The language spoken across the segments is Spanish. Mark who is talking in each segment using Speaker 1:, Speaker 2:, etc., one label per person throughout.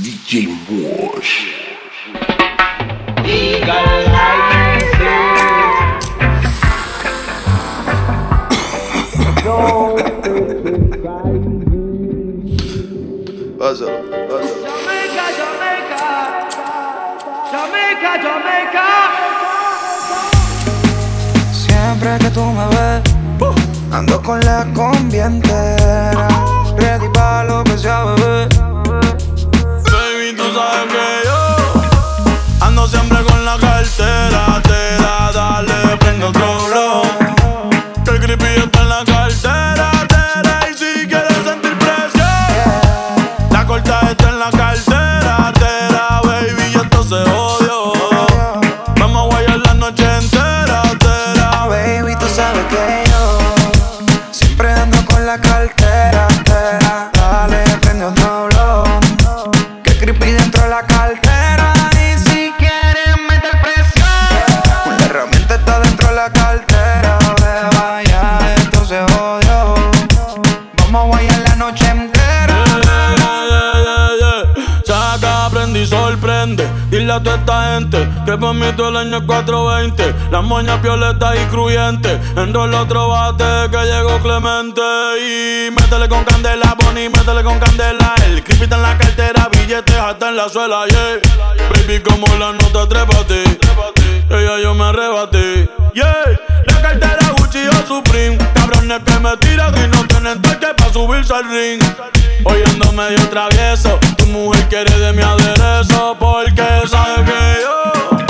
Speaker 1: DJ Mosh.
Speaker 2: Buzzle, buzzle.
Speaker 3: Jamaica, Jamaica, Jamaica, Jamaica.
Speaker 4: Siempre que tú me ves, ando con la combi entera, ready pa' lo que sea, bebé.
Speaker 2: meto el año 420, las moñas violetas y cruyentes. Enro el otro bate que llegó Clemente. Y métele con candela, Bonnie, métele con candela. El creepy está en la cartera, billetes hasta en la suela, yeah. Baby, como la nota, trépate. Ella yo me arrebaté, yeah. La cartera Gucci o Supreme. Cabrones que me tiran y no tienen toque para subirse al ring. Hoy ando medio travieso. Tu mujer quiere de mi aderezo porque sabe que yo.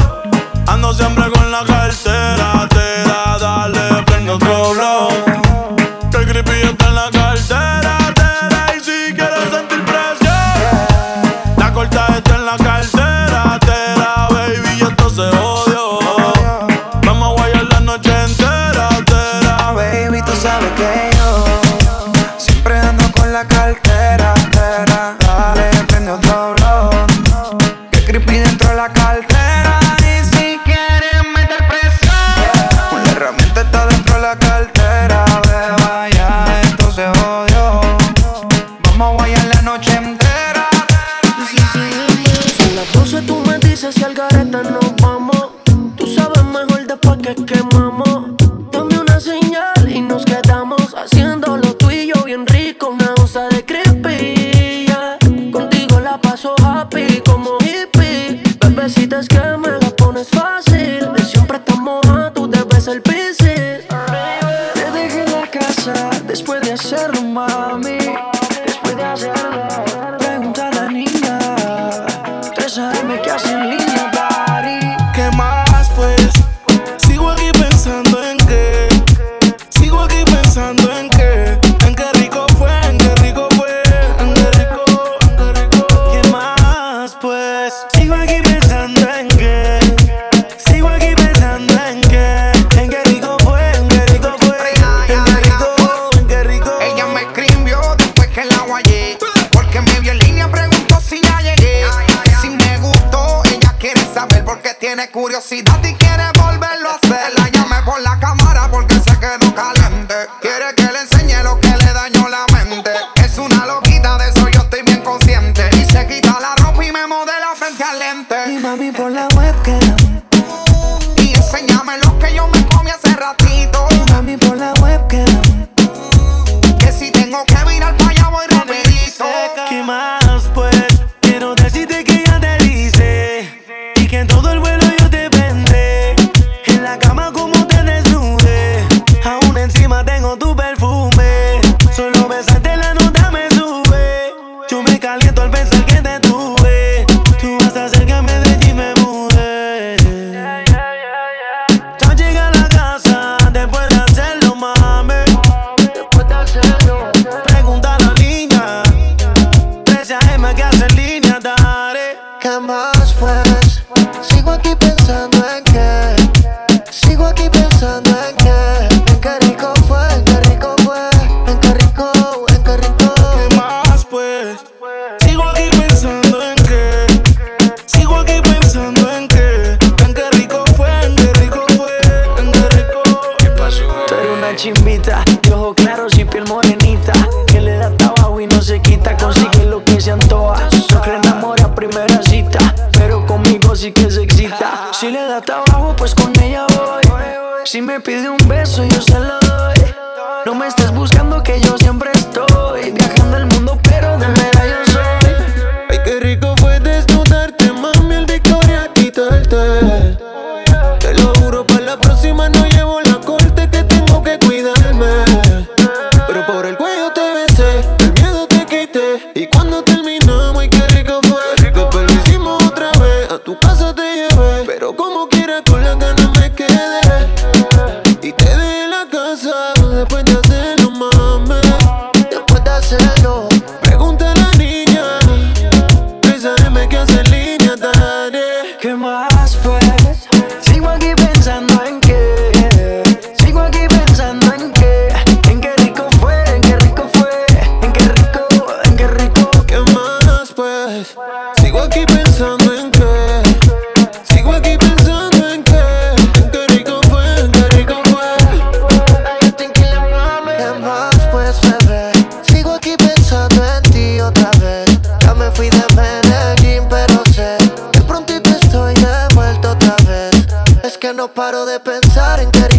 Speaker 2: Ando siempre con la cartera, tera, dale, prende otro blow. Que el creepy está en la cartera.
Speaker 5: no
Speaker 6: paro de pensar en
Speaker 7: querer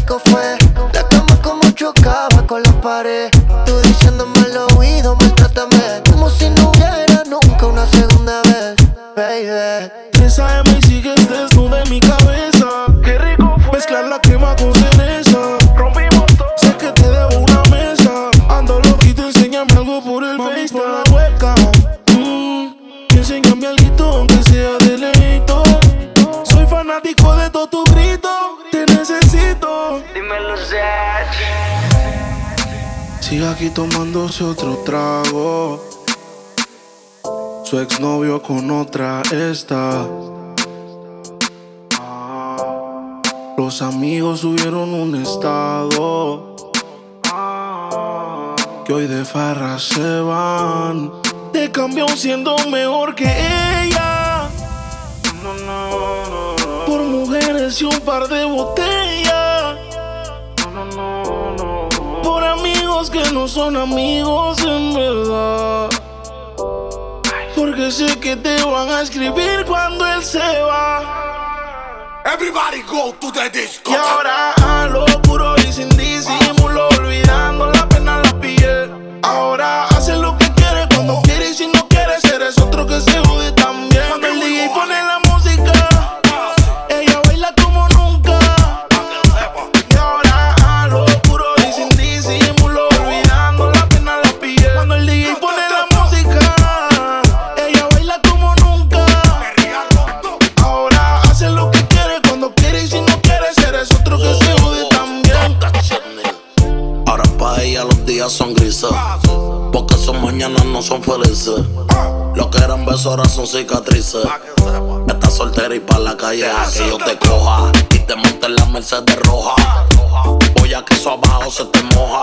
Speaker 7: aquí tomándose otro trago. Su exnovio con otra está. Ah. Los amigos subieron un estado. Ah. Que hoy de farra se van. Te cambió siendo mejor que ella. Por mujeres y un par de botellas que no son amigos en verdad. Porque sé que te van a escribir cuando él se va.
Speaker 8: Everybody go to the disco.
Speaker 7: Y ahora a lo puro y sin disimulo, olvidando la pena en la piel. Ahora hace lo que quiere cuando quiere y si no quiere, eres otro que se jode también. Cuando el
Speaker 9: días son grises. Porque son mañanas no son felices. Lo que eran besos ahora son cicatrices. Estás soltera y pa' la calle a que yo te coja. Y te monte en la Mercedes roja. Voy a que eso abajo se te moja.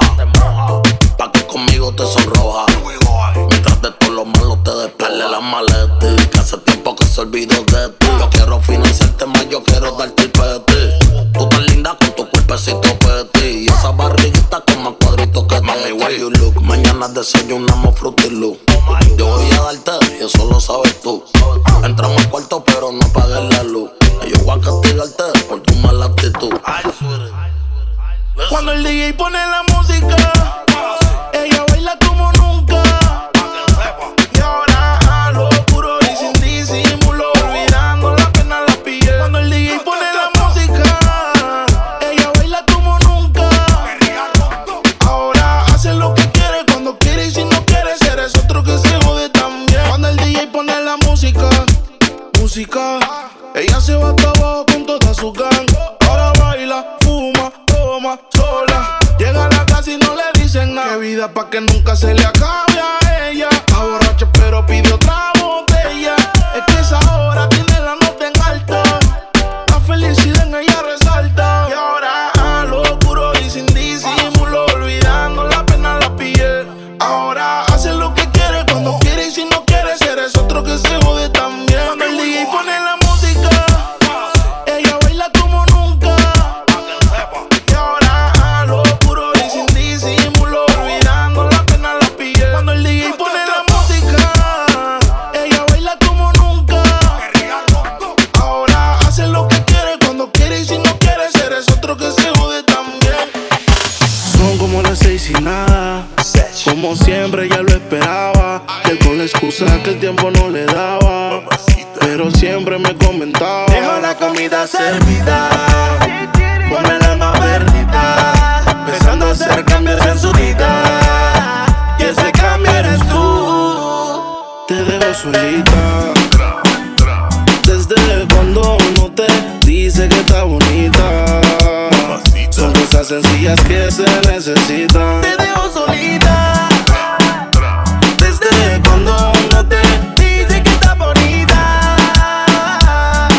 Speaker 7: Solita. Desde cuando no te dice que está bonita. Son cosas sencillas que se necesitan.
Speaker 10: Te dejo solita.
Speaker 7: Desde cuando no te
Speaker 10: Dice que está bonita.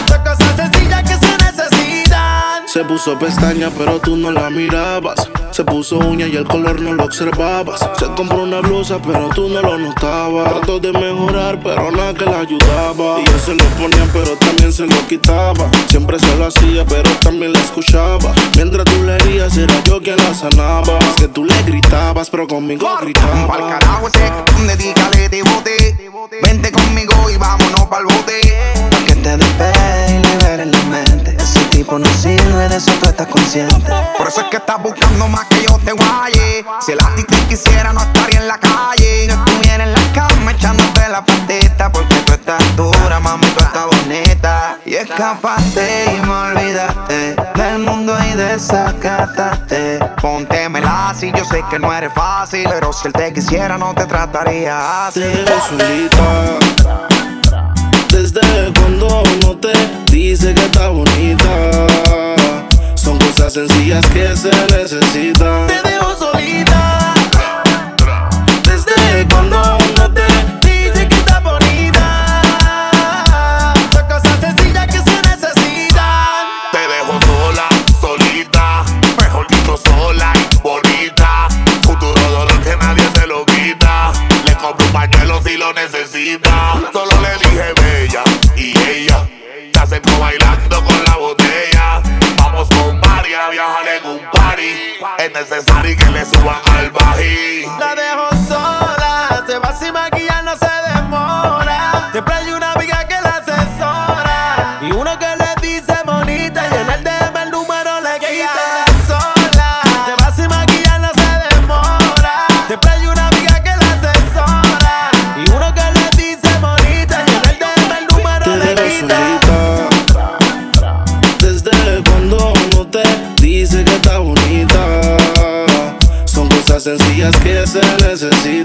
Speaker 10: Son cosas sencillas que se necesitan.
Speaker 7: Se puso pestaña, pero tú no la mirabas. Se puso uña y el color no lo observabas. Se compró una blusa, pero tú no lo notabas. Trató de mejorar, pero nada que la ayudaba. Y yo se lo ponía, pero también se lo quitaba. Siempre se lo hacía, pero también la escuchaba. Mientras tú le herías, era yo quien la sanaba. Es que tú le gritabas, pero conmigo
Speaker 11: Pa'l
Speaker 7: gritaba.
Speaker 11: carajo ese dedícale de bote. Vente conmigo y vámonos pa'l bote.
Speaker 4: Que te despegue y liberes la mente. Ese tipo no sirve, de eso tú estás consciente.
Speaker 11: Por eso es que estás buscando más que yo te guaye. Si el ti te quisiera, no estaría en la calle. Yo estuviera en la cama echándote la patita. Porque tú estás dura, mami, tú estás bonita.
Speaker 4: Y escapaste y me olvidaste del mundo y desacataste.
Speaker 11: Póntemela así, yo sé que no eres fácil. Pero si él te quisiera, no te trataría así.
Speaker 7: Te solita. Desde cuando no te dice que está bonita. Cosas sencillas que se necesitan.
Speaker 10: Te dejo solita.
Speaker 7: Desde cuando no te
Speaker 10: Dice que está bonita. Son cosas sencillas que se necesitan.
Speaker 12: Te dejo sola, solita. Mejor dicho, sola y bonita. Futuro dolor que nadie se lo quita. Le compro un pañuelo si lo necesita. Solo le dije bella y ella se acercó bailando con la botella. Vamos con Mari a viajar en un party. Es necesario que le suban al bají.
Speaker 10: La dejo sola, se va sin maquillar, no se demora. Siempre hay una se
Speaker 7: necesitan.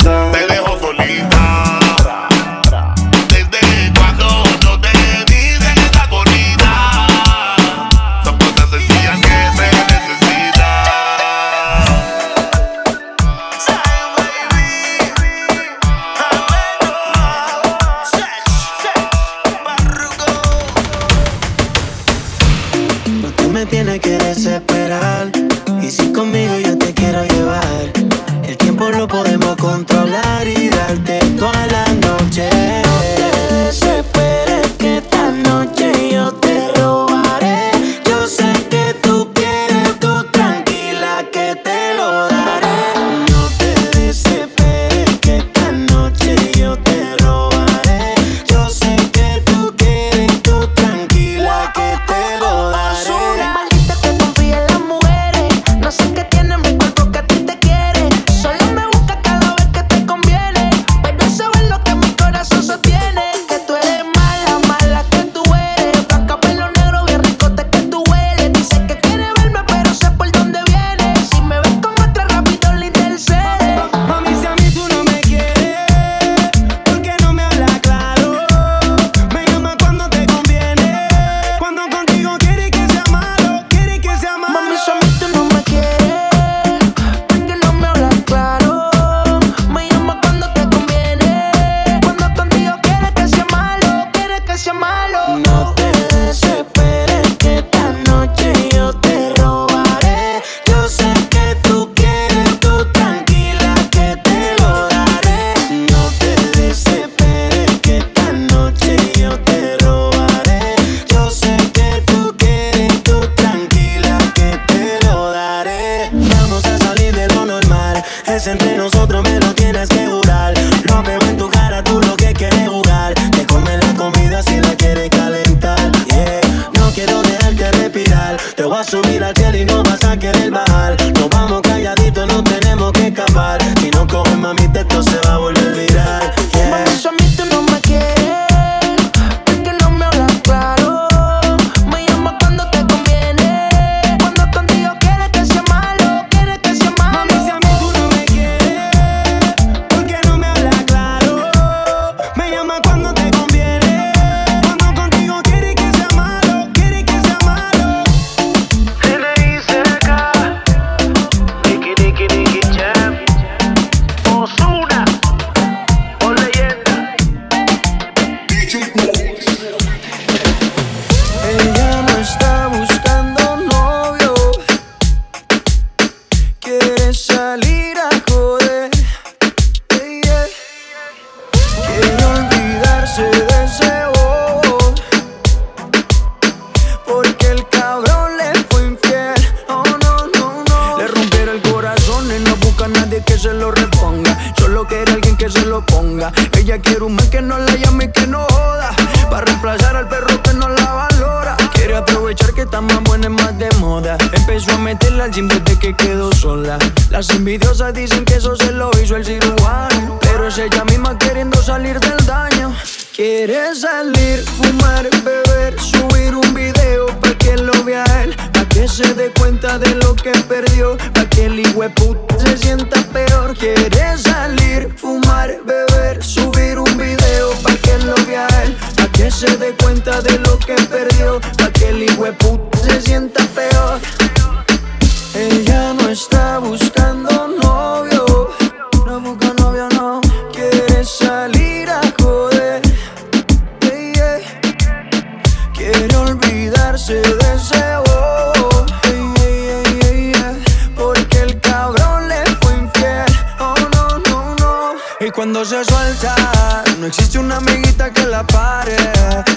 Speaker 10: se dé cuenta de lo que perdió, pa' que el hijo se sienta peor. Ella no está buscando novio, no busca novio, no quiere salir a joder. Hey, yeah. Quiere olvidarse de ese bobo, porque el cabrón le fue infiel. Oh no, no, no. Y cuando se suelta, no existe una amiguita que la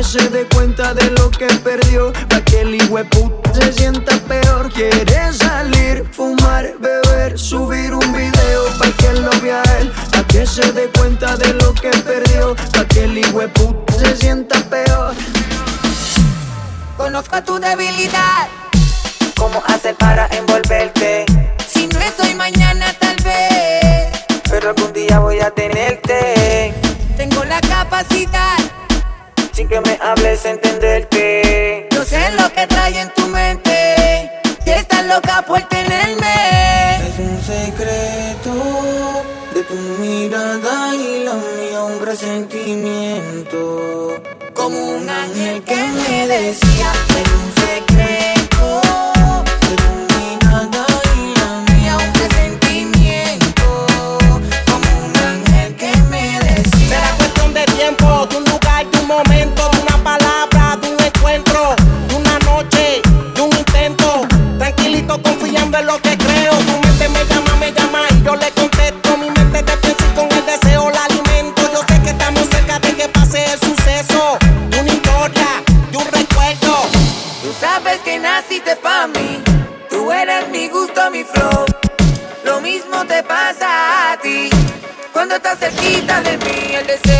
Speaker 10: que se dé cuenta de lo que perdió, pa' que el puta se sienta peor. Quiere salir, fumar, beber, subir un video, pa' que lo vea él, pa' que se dé cuenta de lo que perdió, pa' que el puta se sienta peor.
Speaker 13: Conozco tu debilidad,
Speaker 10: cómo hacer para envolverte.
Speaker 13: Si no es hoy, mañana tal vez,
Speaker 10: pero algún día voy a tenerte.
Speaker 13: Tengo la capacidad
Speaker 10: sin que me hables entenderte.
Speaker 13: Yo sé lo que trae en tu mente, si estás loca por tenerme.
Speaker 10: Es un secreto de tu mirada y la mía un presentimiento.
Speaker 13: Como un ángel que me decía, es un secreto. está cerquita de mí, el deseo.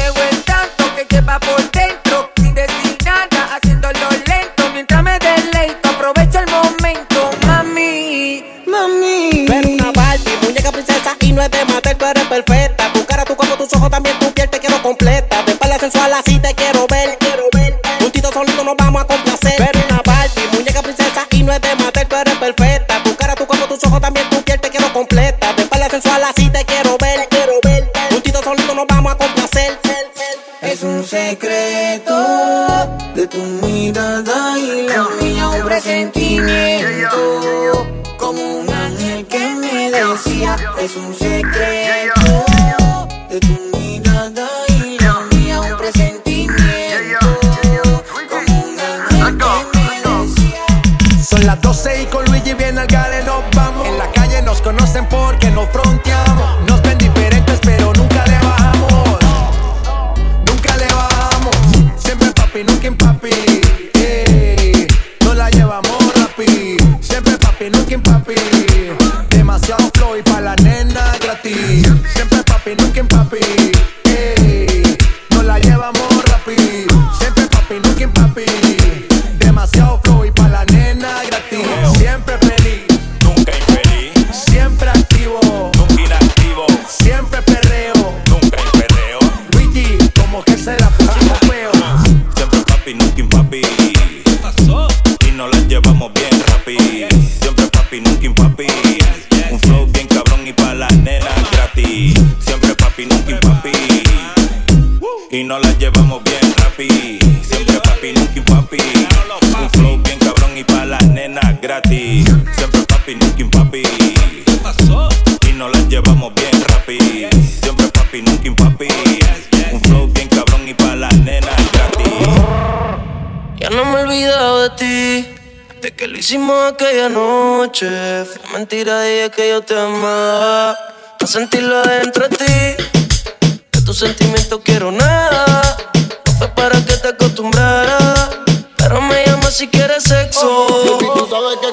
Speaker 14: Siempre papi, nunca impapi. Y nos las llevamos bien rapi. Siempre papi, nunca impapi. Un flow bien cabrón y pa' las nenas gratis.
Speaker 15: Ya
Speaker 14: no me
Speaker 15: he olvidado de
Speaker 14: ti. De que
Speaker 15: lo
Speaker 16: hicimos aquella noche. Fue mentira y es que yo te amaba. A sentirlo adentro de ti. De tus sentimientos quiero nada. No fue para que te acostumbrara. Pero me llama si quieres sexo.
Speaker 6: Oh, baby, tú sabes que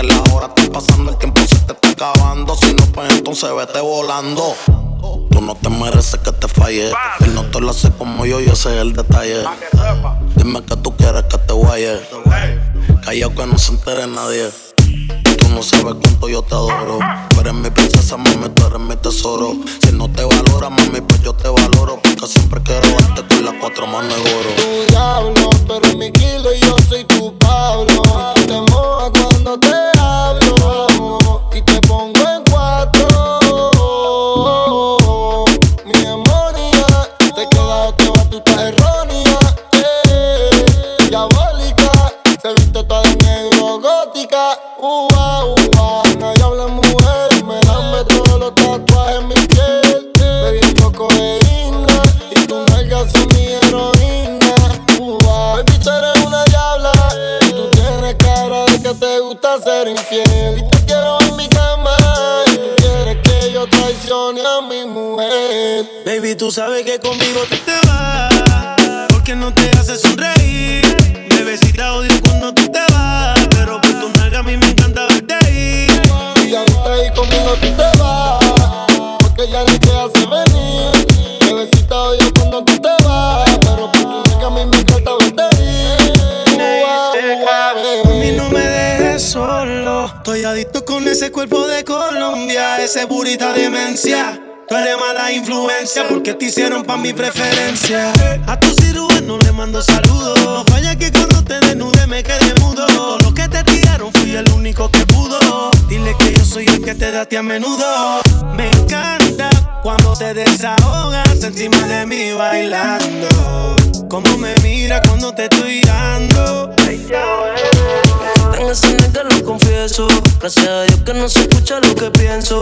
Speaker 7: que la hora está pasando, el tiempo se te está acabando. Si no, pues entonces vete volando. Tú no te mereces que te falle. Él no te lo hace como yo y ese es el detalle. Dime que tú quieres que te guaye. Callao que no se entere nadie. No sabes cuánto yo te adoro. Tú eres mi princesa, mami, tú eres mi tesoro. Si no te valora, mami, pues yo te valoro. Porque siempre quiero darte con las cuatro manos de oro.
Speaker 6: Tu diablo, tú eres mi kilo y yo soy tu Pablo. Te mojas cuando te hablo. Y te pongo en cuatro. Mi demonia, te queda toda tu estás errónea. Eh, diabólica, se viste toda de negro gótica. Ua, ser infiel. Y te quiero en mi cama. Y tú quieres que yo traicione a mi mujer.
Speaker 17: Baby, tú sabes que conmigo tú te vas. Porque no te hace sonreír. Bebecita odio cuando tú te vas. Pero por tu nalga a mí me encanta verte ir.
Speaker 6: Y ahorita ahí conmigo tú te vas. Porque ya ni te hace
Speaker 17: ese cuerpo de Colombia, ese burita demencia. Tú eres mala influencia porque te hicieron pa' mi preferencia. A tu cirujano le mando saludos. No falla que cuando te desnude me quedé mudo. Todo lo que te tiraron fui el único que pudo. Dile que yo soy el que te date a menudo. Me encanta cuando te desahogas encima de mí bailando. Como me mira cuando te estoy dando.
Speaker 16: En ese nigga lo confieso. Gracias a Dios que no se escucha lo que pienso.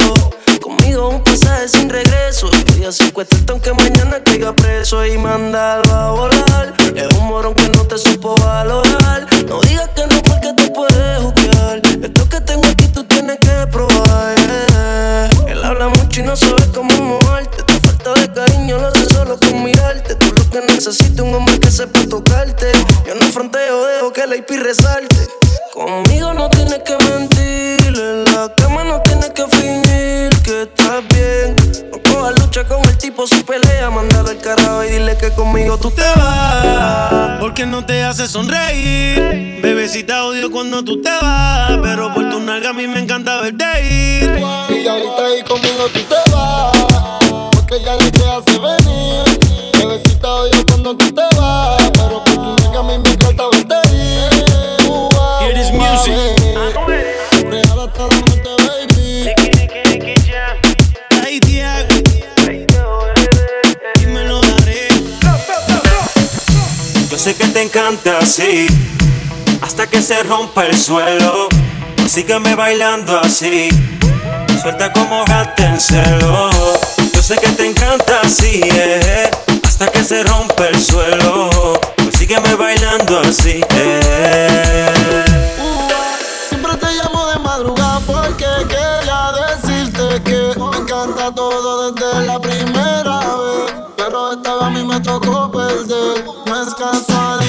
Speaker 16: Conmigo un pasaje sin regreso. Voy a secuestrarte aunque mañana caiga preso y mandarlo a volar. Es un morón que no te supo valorar. No digas que no porque te puedes juzgar. Esto que tengo aquí tú tienes que probar. yeah. Él habla mucho y no sabe cómo moverte. Tu falta de cariño lo hace solo con mirarte. Tú lo que necesitas un hombre que sepa tocarte. Yo no fronteo, dejo que la IP resalte. Conmigo no tienes que mentir. En la cama no tienes que fingir que estás bien. No cojas lucha con el tipo si pelea. Mándalo al carajo y dile que conmigo tú te
Speaker 17: vas Porque no te hace sonreír Bebecita odio cuando tú te vas Pero por tu nalga a mí me encanta verte ir
Speaker 6: Y ahorita ahí conmigo tú te vas. Porque ya ni te hace venir. Bebecita odio cuando tú te vas. Pero por tu nalga a mí me encanta verte ir. Ua,
Speaker 17: music. Y me lo daré
Speaker 18: Yo sé que te encanta así, hasta que se rompa el suelo. Sígueme bailando así, suelta como gata en celo. Yo sé que te encanta así, eh, hasta que se rompa el suelo. Sígueme bailando así, eh.
Speaker 6: Perder. No es casualidad,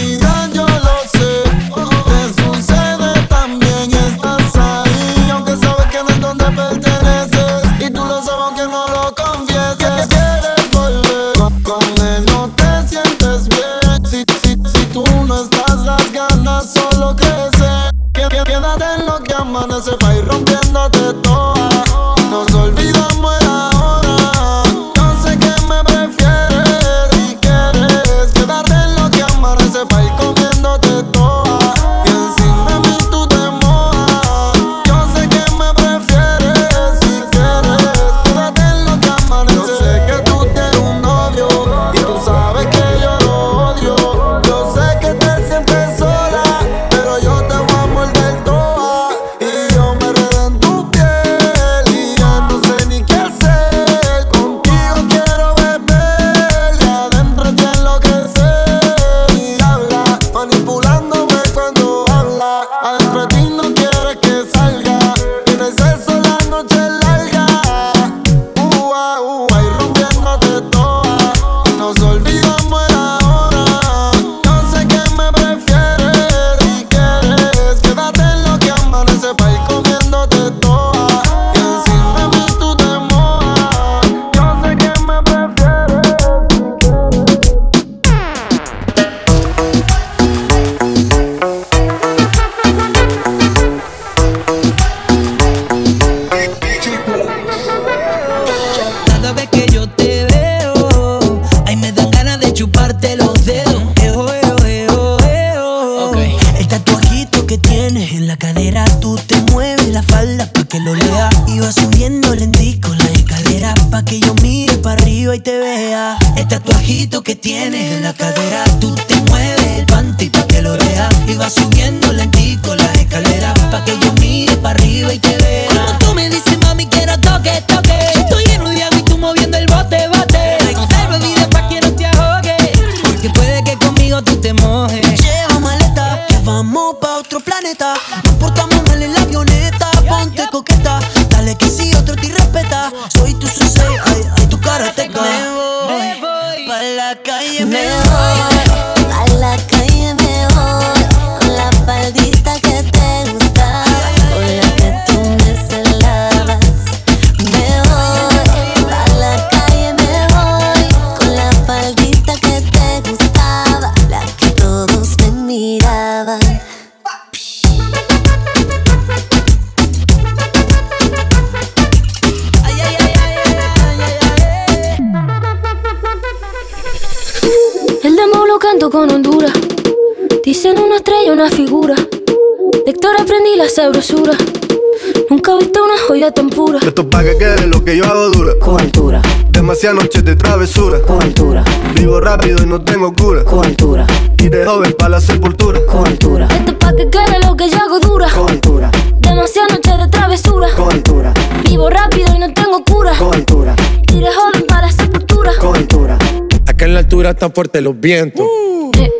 Speaker 14: los vientos.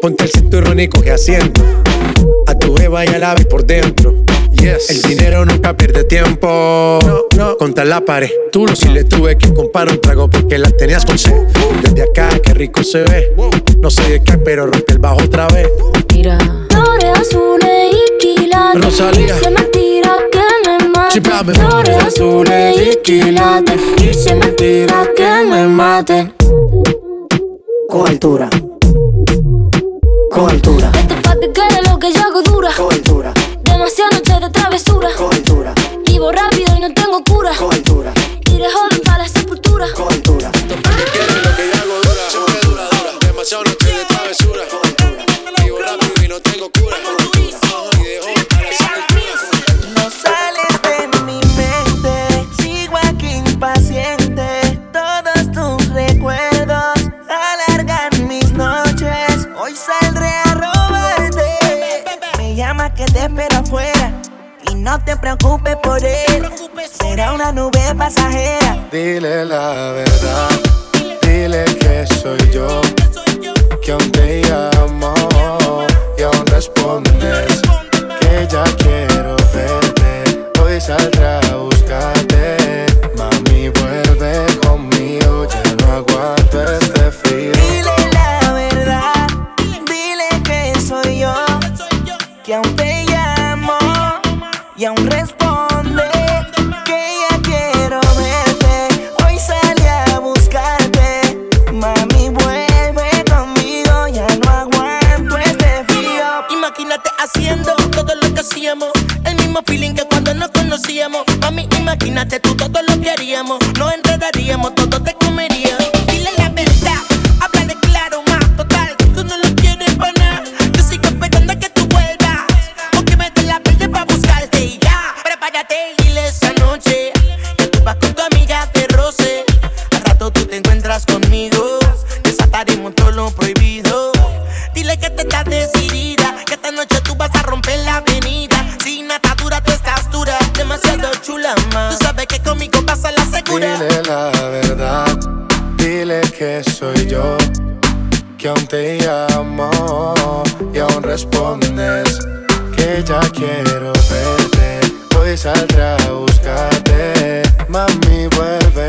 Speaker 14: Ponte el cinturón y coge asiento. A tu jeva y a la ves por dentro. Yes. El dinero nunca pierde tiempo. No, no. Contra la pared. Tú no si le tuve que comprar un trago porque la tenías con sed. Desde acá, qué rico se ve. No sé de qué, pero rompe el bajo otra vez.
Speaker 19: Mira. Flores azules y quilates.
Speaker 14: Rosalía.
Speaker 19: Dice mentira que me.
Speaker 14: Chípame.
Speaker 19: Flores azules y quilates. Dice mentira que me maten.
Speaker 20: Con altura. Con altura.
Speaker 19: Esto es pa' que quede lo que yo hago dura.
Speaker 20: Con altura.
Speaker 19: Demasiadas noches de travesura.
Speaker 20: Con altura.
Speaker 19: Vivo rápido y no tengo cura.
Speaker 20: Con altura.
Speaker 19: De joven para la sepultura.
Speaker 20: Con
Speaker 14: no
Speaker 21: te preocupes por él. Será una nube pasajera.
Speaker 22: Dile la verdad, dile que soy yo, que aún te llamo y aún respondes que ya quiero verte. Hoy saldré
Speaker 23: feeling que cuando nos conocíamos. Mami, imagínate tú todo lo que haríamos. Nos enredaríamos, todo te comería. Dile la verdad, háblale claro más. Total, tú no lo quieres para nada. Yo sigo esperando a que tú vuelvas. O que me la verde para buscarte y ya. Prepárate dile esa noche. Que tú vas con tu amiga de roce. Al rato tú te encuentras conmigo. Desataremos todo lo prohibido. Dile que te estás decidida, que esta noche tú vas a romper la avenida. Sin atadura tú estás dura, demasiado chula más. Tú sabes que conmigo pasa la segura.
Speaker 22: Dile la verdad, dile que soy yo, que aún te llamo y aún respondes que ya quiero verte. Hoy saldré a buscarte, mami vuelve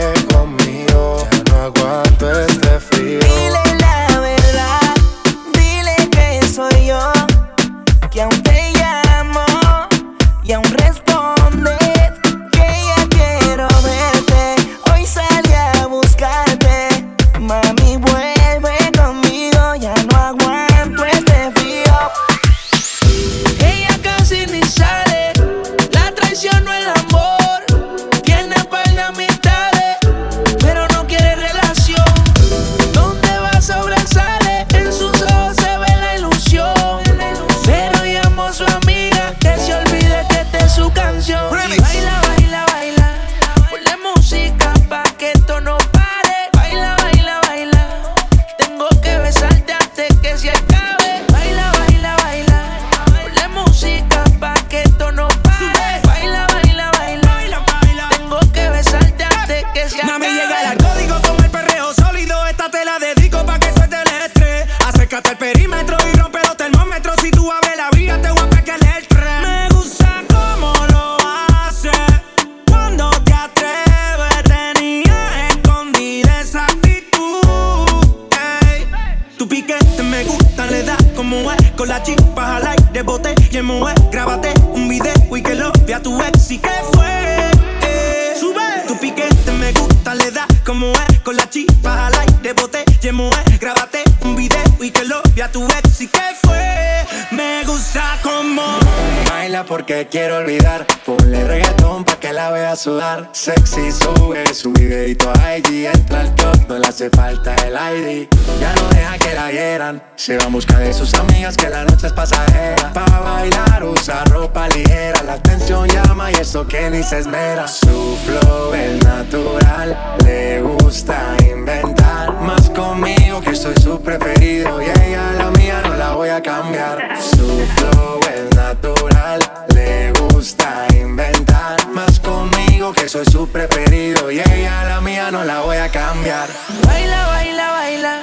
Speaker 14: Porque quiero olvidar. Ponle reggaetón pa' que la vea sudar. Sexy sube su videito a IG. Entra al club, no le hace falta el ID. Ya no deja que la hieran. Se va en busca de sus amigas que la noche es pasajera. Pa' bailar usa ropa ligera. La atención llama y eso que ni se esmera. Su flow es natural. Le gusta inventar. Más conmigo que soy su preferido. Y ella la mía no la voy a cambiar. Su flow Le gusta inventar. Más conmigo que soy su preferido. Y ella la mía no la voy a cambiar.
Speaker 24: Baila, baila, baila.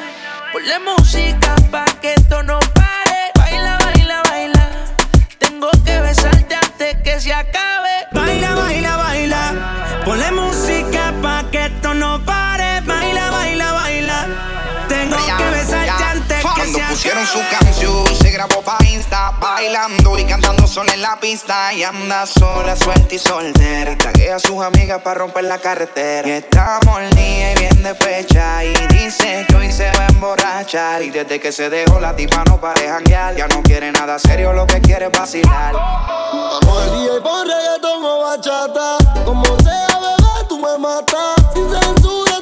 Speaker 24: Ponle música pa' que esto no pare. Baila, baila, baila. Tengo que besarte antes que se acabe.
Speaker 25: Baila, baila, baila. Ponle música
Speaker 11: pusieron su canción, se grabó pa' Insta, bailando y cantando sola en la pista. Y anda sola, suelta y soltera. Y taguea a sus amigas para romper la carretera. Y está molida y bien despecha. Y dice que hoy se va a emborrachar. Y desde que se dejó la tipa no para janguear. Ya no quiere nada serio, lo que quiere es vacilar.
Speaker 6: Y pon reggaetón o bachata. Como sea, bebé, tú me matas. Sin censura,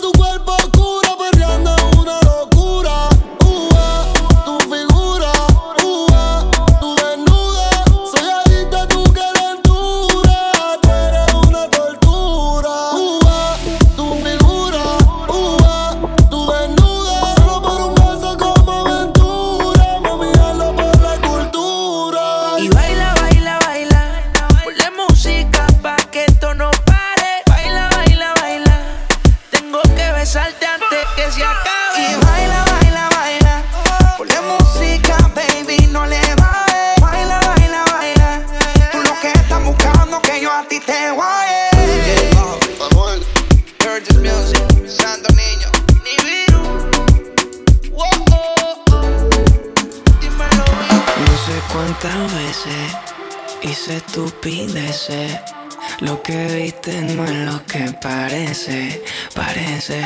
Speaker 18: veces hice estupideces. Lo que viste no es lo que parece, parece.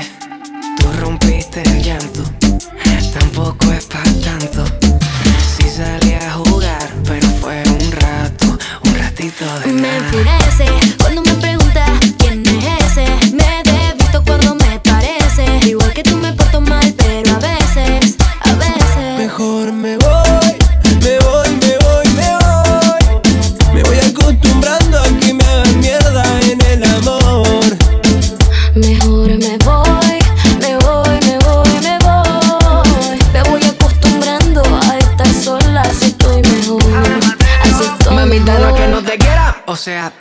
Speaker 18: Tú rompiste el llanto, tampoco es para tanto. Sí salí a jugar, pero fue un rato, un ratito de
Speaker 26: Me
Speaker 18: nada.
Speaker 26: enfurece cuando me preguntas quién es ese. Me desvisto cuando me parece. Igual
Speaker 18: sea,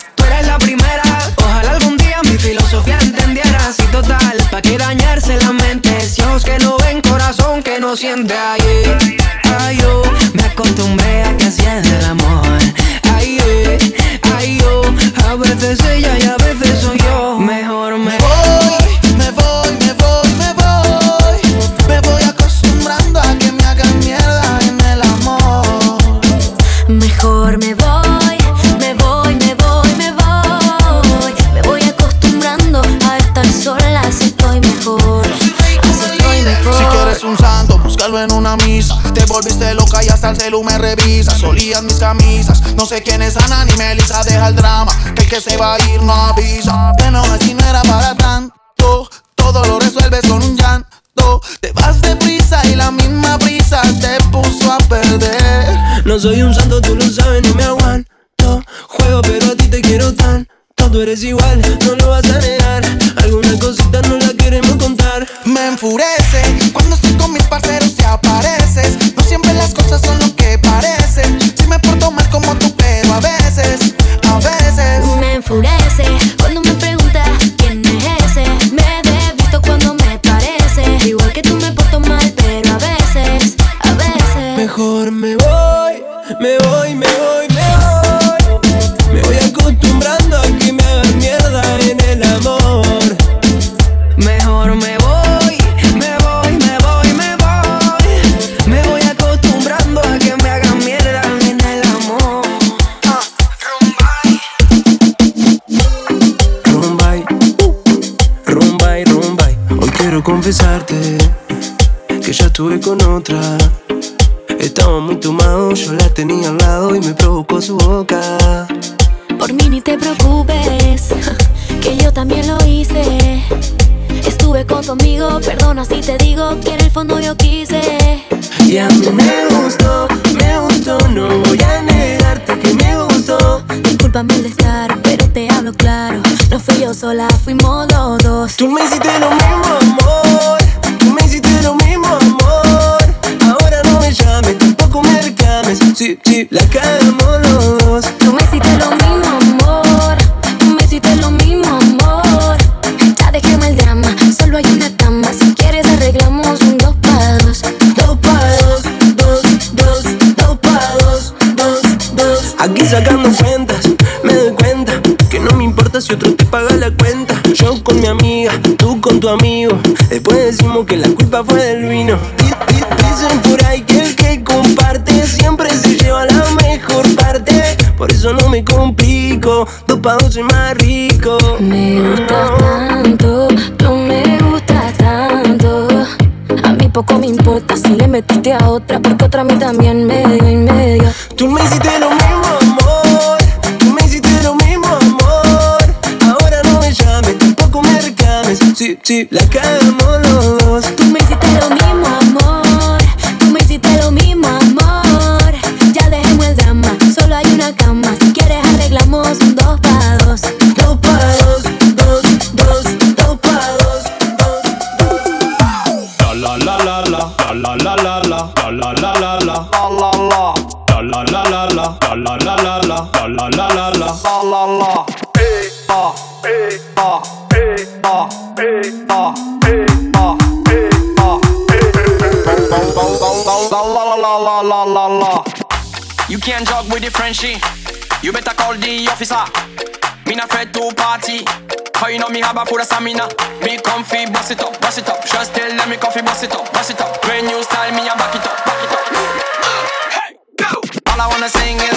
Speaker 18: No
Speaker 6: sé quién es Ana ni Melissa. Deja el drama. Que el que se va a ir no avisa.
Speaker 26: sí, sí. La cagamos los dos.
Speaker 27: officer. Me not afraid to party. How you know me have a full of stamina? Me comfy, boss it up, boss it up. Just tell them me comfy, boss it up, boss it up. Brand new style me, a back it up, back it up. Hey, go! All I wanna sing is.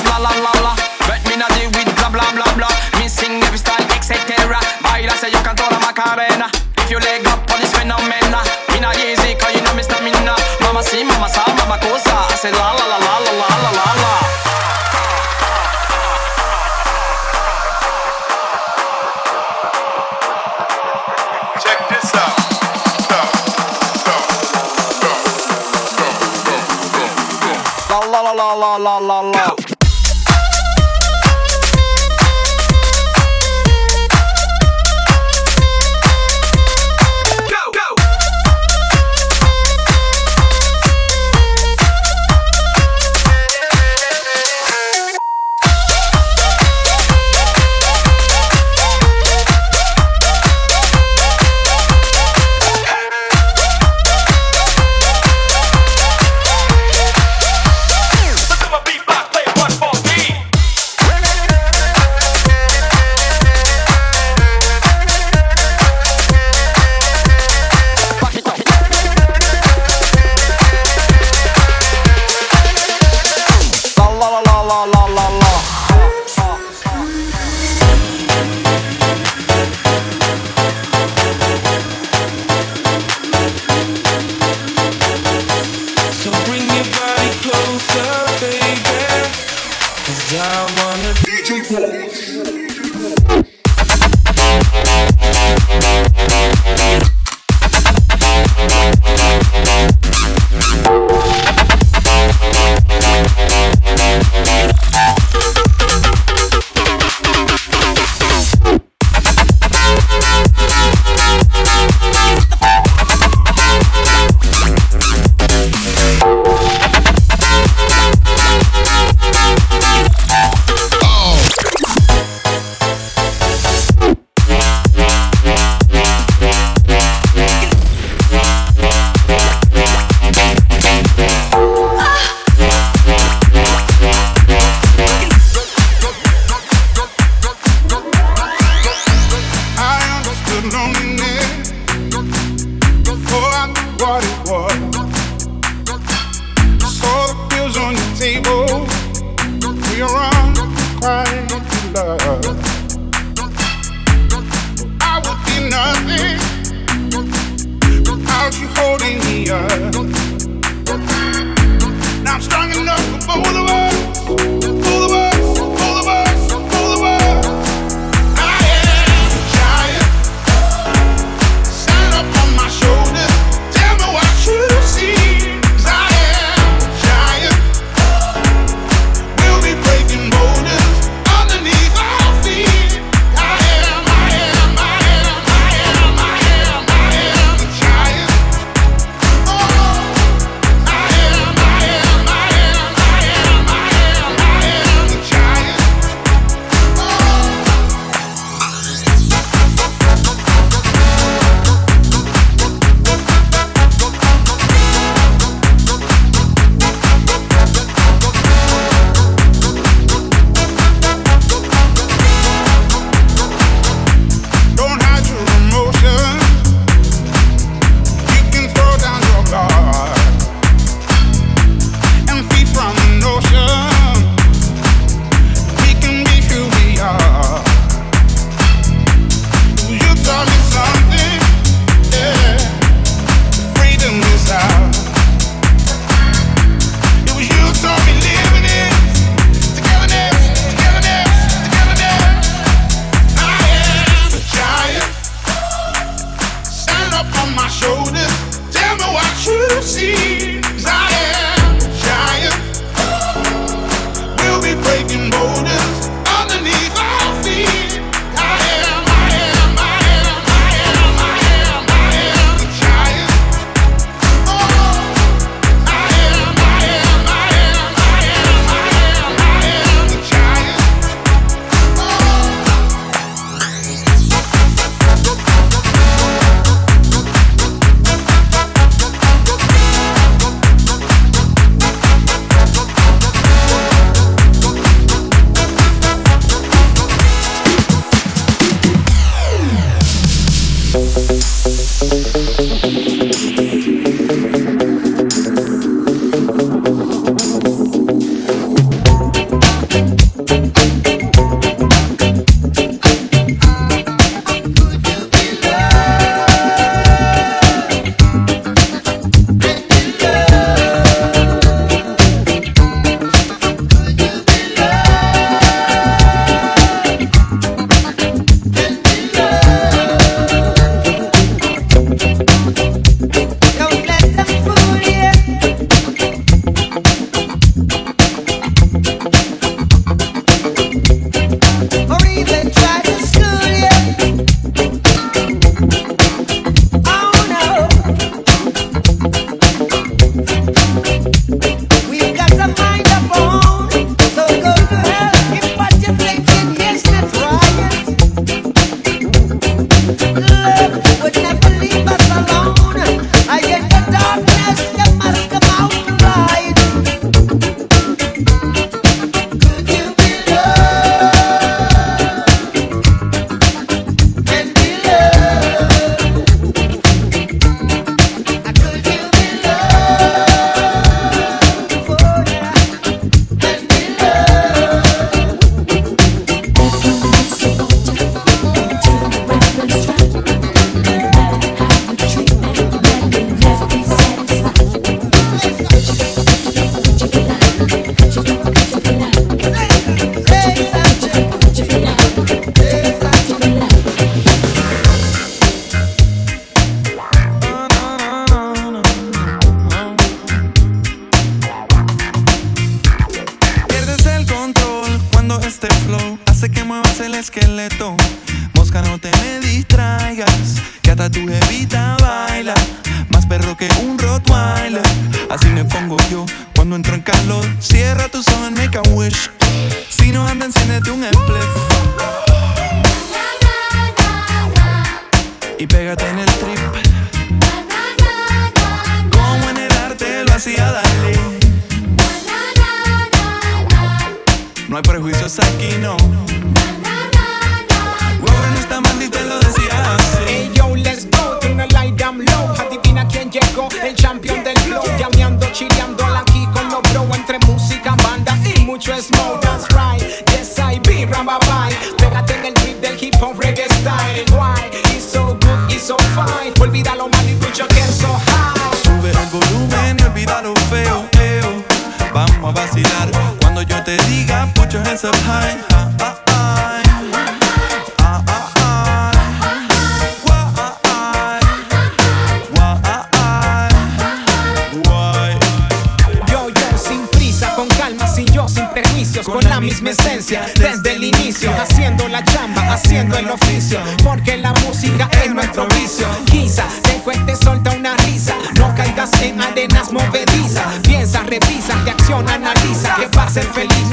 Speaker 28: Ser feliz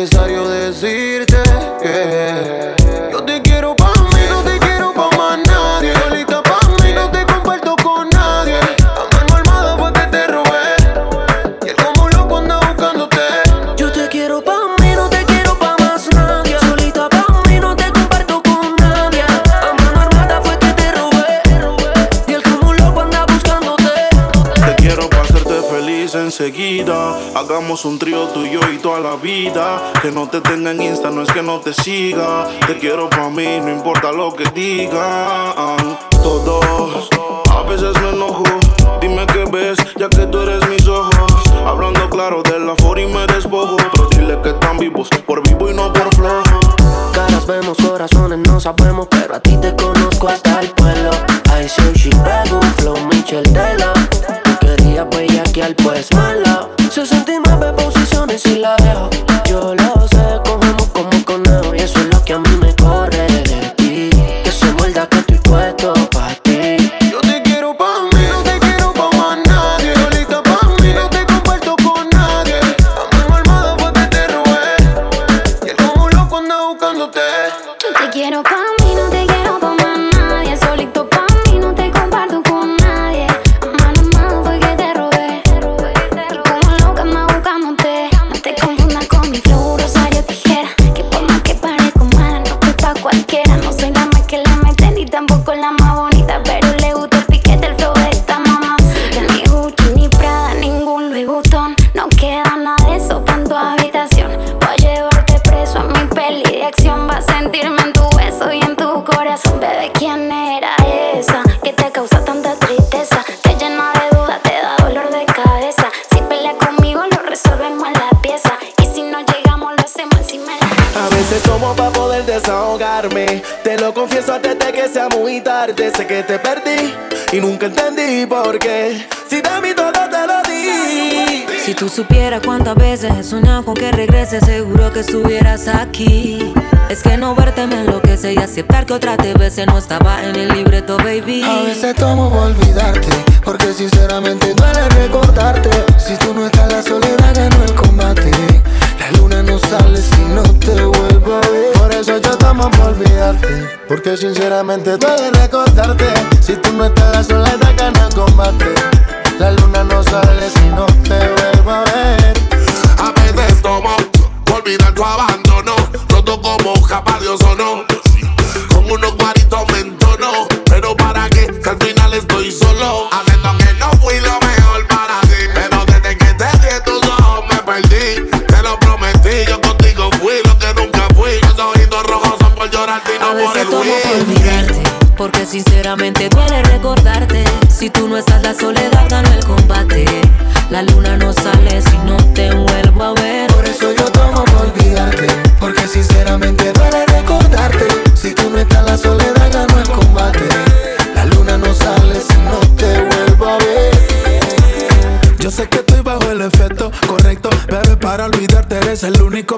Speaker 29: necesario
Speaker 6: decir Somos un trío tú y toda la vida. Que no te tenga en Insta, no es que no te siga. Te quiero pa' mí, no importa lo que digan. Todos, a veces me enojo. Dime qué ves, ya que tú eres mis ojos. Hablando claro de la for y me despojo. Pero dile que están vivos, por vivo y no por flojo.
Speaker 16: Caras vemos, corazones no sabemos, pero a ti te conozco hasta el pueblo. I soy Chicago, flow Michel Tela. Quería al pues mala. Se
Speaker 30: eu sentei na bebê aquí. Es que no verte me enloquece y aceptar que otra te no estaba en el libreto, baby.
Speaker 22: A veces tomo por olvidarte, porque sinceramente duele recordarte. Si tú no estás, la soledad ganó el combate. La luna no sale si no te vuelvo a ver. Por eso yo tomo por olvidarte, porque sinceramente duele recordarte. Si tú no estás, la soledad gana el combate. La luna no sale si no te vuelvo a ver.
Speaker 12: A veces tomo por olvidar tu abajo como capa de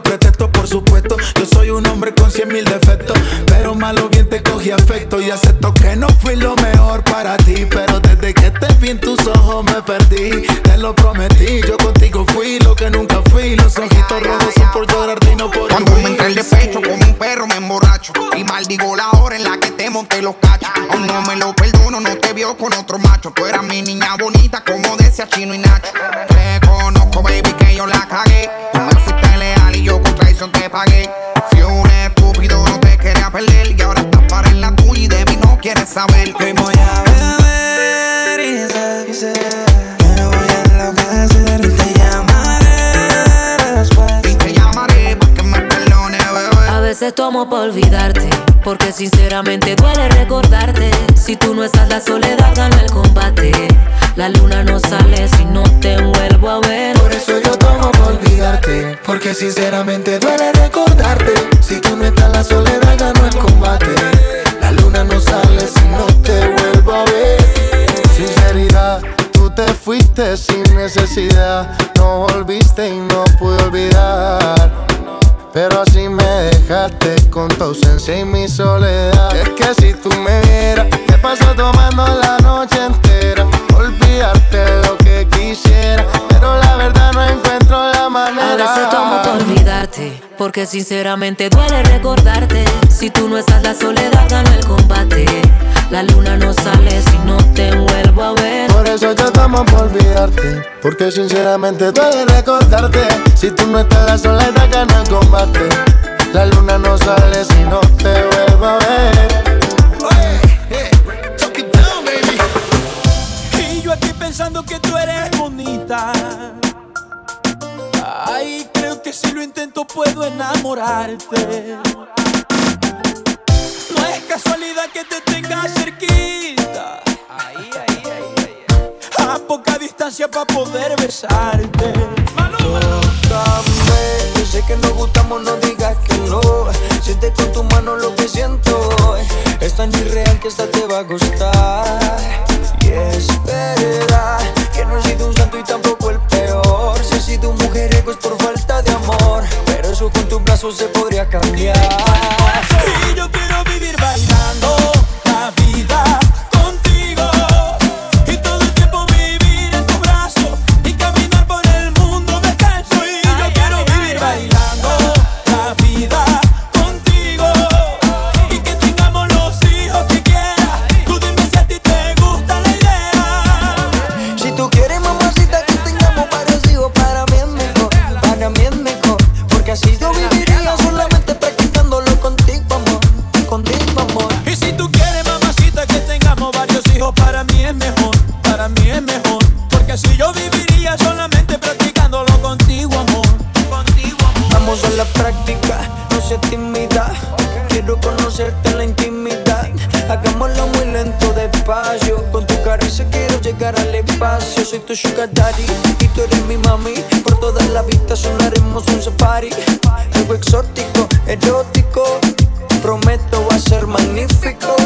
Speaker 11: pretexto, por supuesto. Yo soy un hombre con cien mil defectos, pero malo bien te cogí afecto y acepto
Speaker 29: olvidarte, porque sinceramente duele recordarte. Si tú no estás, la soledad gana el combate. La luna no sale si no te vuelvo a ver.
Speaker 22: Por eso yo tomo por olvidarte. Porque sinceramente duele recordarte. Si tú no estás, la soledad
Speaker 29: gana el combate. La luna no sale si no te vuelvo a ver.
Speaker 31: Y yo aquí pensando que tú eres bonita. Ay, que si lo intento puedo enamorarte. No es casualidad que te tenga cerquita. Ahí, ahí, ahí, A poca distancia para poder besarte.
Speaker 10: Tócame, yo sé que nos gustamos, no digas que no. Siente con tu mano lo que siento. Es tan irreal que esta te va a gustar. Y es verdad que no he sido un santo y tampoco el peor. Si he sido un mujeriego es por eso con tus brazos se podría cambiar.
Speaker 31: Y yo quiero vivir bailando
Speaker 10: espacio. Soy tu sugar daddy y tú eres mi mami. Por todas las vistas sonaremos un safari. Algo exótico, erótico. Prometo va a ser magnífico.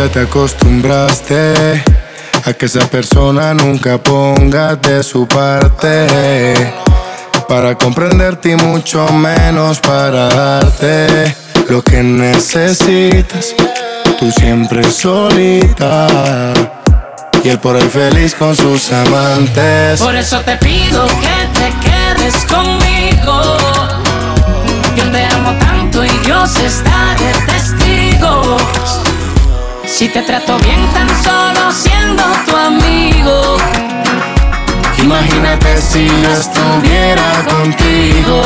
Speaker 22: Ya te acostumbraste a que esa persona nunca ponga de su parte. Para comprenderte y mucho menos para darte lo que necesitas. Tú siempre solita. Y él por ahí feliz con sus amantes.
Speaker 32: Por eso te pido que te quedes conmigo. Yo te amo tanto y Dios está de testigo. Si te trato bien tan solo siendo tu amigo.
Speaker 22: Imagínate si yo estuviera contigo.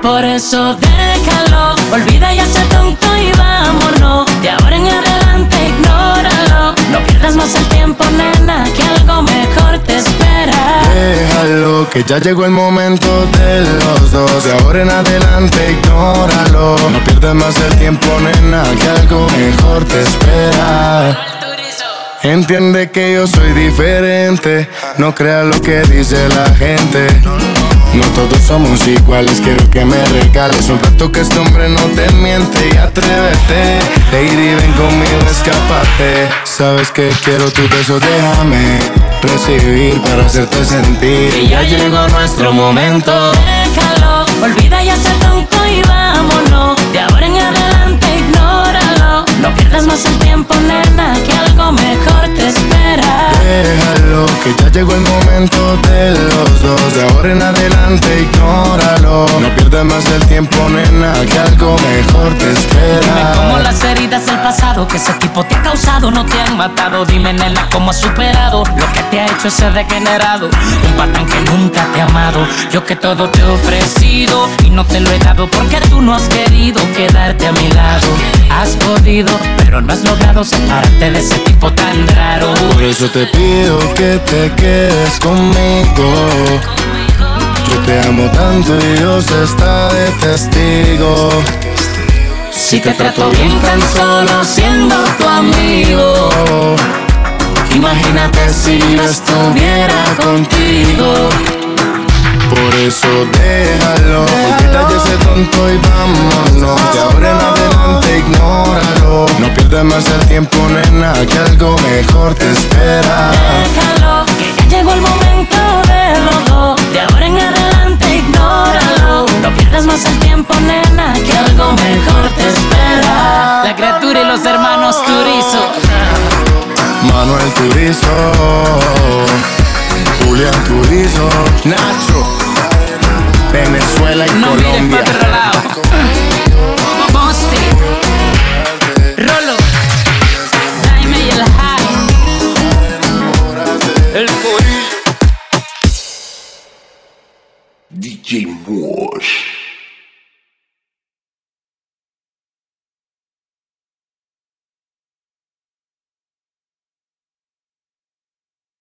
Speaker 32: Por eso déjalo, olvida ya ser tonto y vámonos. De ahora en adelante ignóralo. Pierdas más el tiempo, nena, que algo mejor te espera.
Speaker 22: Déjalo, que ya llegó el momento de los dos. De ahora en adelante, ignóralo. No pierdas más el tiempo, nena, que algo mejor te espera. Entiende que yo soy diferente. No creas lo que dice la gente. No todos somos iguales, quiero que me regales un rato que este hombre no te miente y atrévete. Lady, ven conmigo, escápate. Sabes que quiero tu beso, déjame recibir para hacerte sentir.
Speaker 32: Y ya llegó nuestro momento. Déjalo, olvida ya ser tonto y vámonos. De ahora en adelante ignóralo. No pierdas más el tiempo, nena, que algo mejor te espera.
Speaker 22: Déjalo, que ya llegó el momento de los dos. De ahora en adelante, ignóralo. No pierdas más el tiempo, nena, que algo mejor te espera.
Speaker 32: Como las heridas del pasado que ese tipo te ha causado no te han matado. Dime, nena, cómo has superado lo que te ha hecho ese degenerado. Un patán que nunca te ha amado. Yo que todo te he ofrecido y no te lo he dado porque tú no has querido quedarte a mi lado. Has podido, pero no has logrado separarte de ese tipo tan raro.
Speaker 22: Por eso te pido que te quedes conmigo. Yo te amo tanto y Dios está de testigo.
Speaker 32: Si te trato bien tan solo siendo tu amigo.
Speaker 22: Imagínate si yo estuviera contigo. Por eso déjalo, ya ese tonto y vámonos. De ahora en adelante ignóralo. No pierdas más el tiempo, nena, que algo mejor te espera.
Speaker 32: Déjalo, que ya llegó el momento de los dos. De ahora en adelante ignóralo. No pierdas más el tiempo, nena, que algo mejor te espera. La criatura y los hermanos Turizo.
Speaker 22: Manuel Turizo, Julián Turizo, Nacho, Venezuela y
Speaker 32: No mires
Speaker 22: Colombia.
Speaker 32: pa' otro lado. Bosti, Rolo, Jaime y el High. El
Speaker 12: DJ Mosh.